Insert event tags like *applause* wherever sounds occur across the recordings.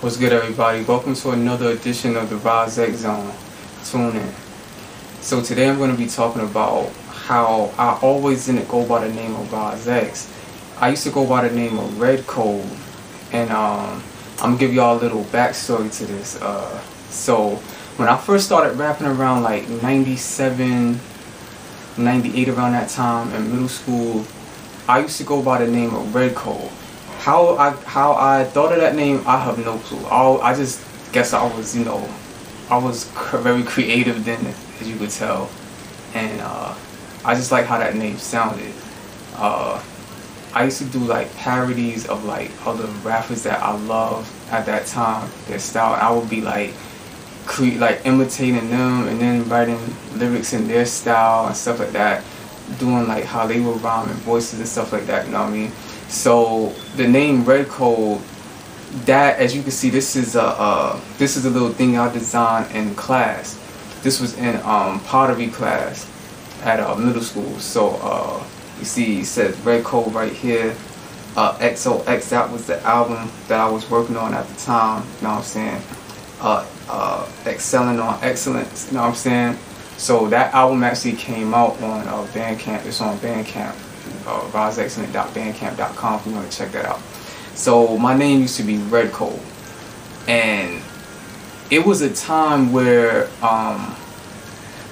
good, everybody? Welcome to another edition of the Ras X Zone. Tune in. So today I'm going to be talking about how I always didn't go by the name of Ras X. I used to go by the name of Red Code, and um, I'm gonna give y'all a little backstory to this. Uh, so when I first started rapping around like 97, 98 around that time in middle school, I used to go by the name of Red Code. How I how I thought of that name, I have no clue. I I just guess I was you know, I was very creative then, as you could tell, and uh, I just like how that name sounded. Uh, I used to do like parodies of like other rappers that I love at that time, their style. I would be like cre- like imitating them and then writing lyrics in their style and stuff like that, doing like how they and voices and stuff like that. You know what I mean? So the name Red Code, that as you can see, this is a uh, this is a little thing I designed in class. This was in um, pottery class at uh, middle school. So uh, you see, it says Red Code right here. Uh, XOX, that was the album that I was working on at the time. You know what I'm saying? Uh, uh, excelling on excellence. You know what I'm saying? So that album actually came out on uh, Bandcamp. It's on Bandcamp uh, rasxcellent.bandcamp.com if you want to check that out. So my name used to be Red Code, and it was a time where um,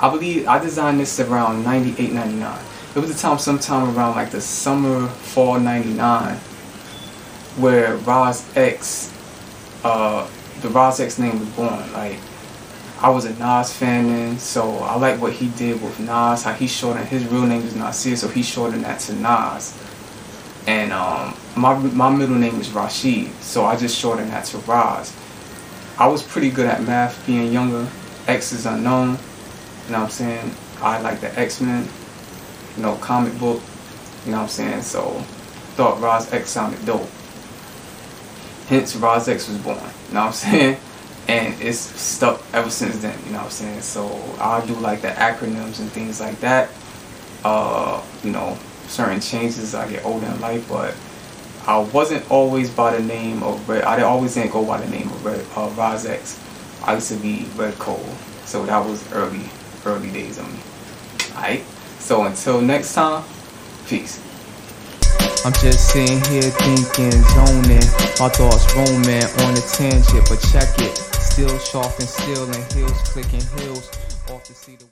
I believe I designed this around 98, 99. It was a time sometime around like the summer, fall 99, where Ras X, uh, the Ras X name was born. Like, I was a Nas fan then, so I like what he did with Nas, how he shortened his real name is Nasir, so he shortened that to Nas. And um, my my middle name is Rashid, so I just shortened that to Ras. I was pretty good at math being younger. X is unknown. You know what I'm saying? I like the X-Men, you know, comic book. You know what I'm saying? So thought Ras X sounded dope. Hence Ras X was born. You know what I'm *laughs* saying? And it's stuck ever since then you know what i'm saying so i do like the acronyms and things like that uh you know certain changes i get older in life but i wasn't always by the name of red i always didn't go by the name of red uh Ras X. i used to be red Cole. so that was early early days on me all right so until next time peace I'm just sitting here thinking, zoning, my thoughts roaming on a tangent, but check it. Still sharp and still and heels clicking heels off to see the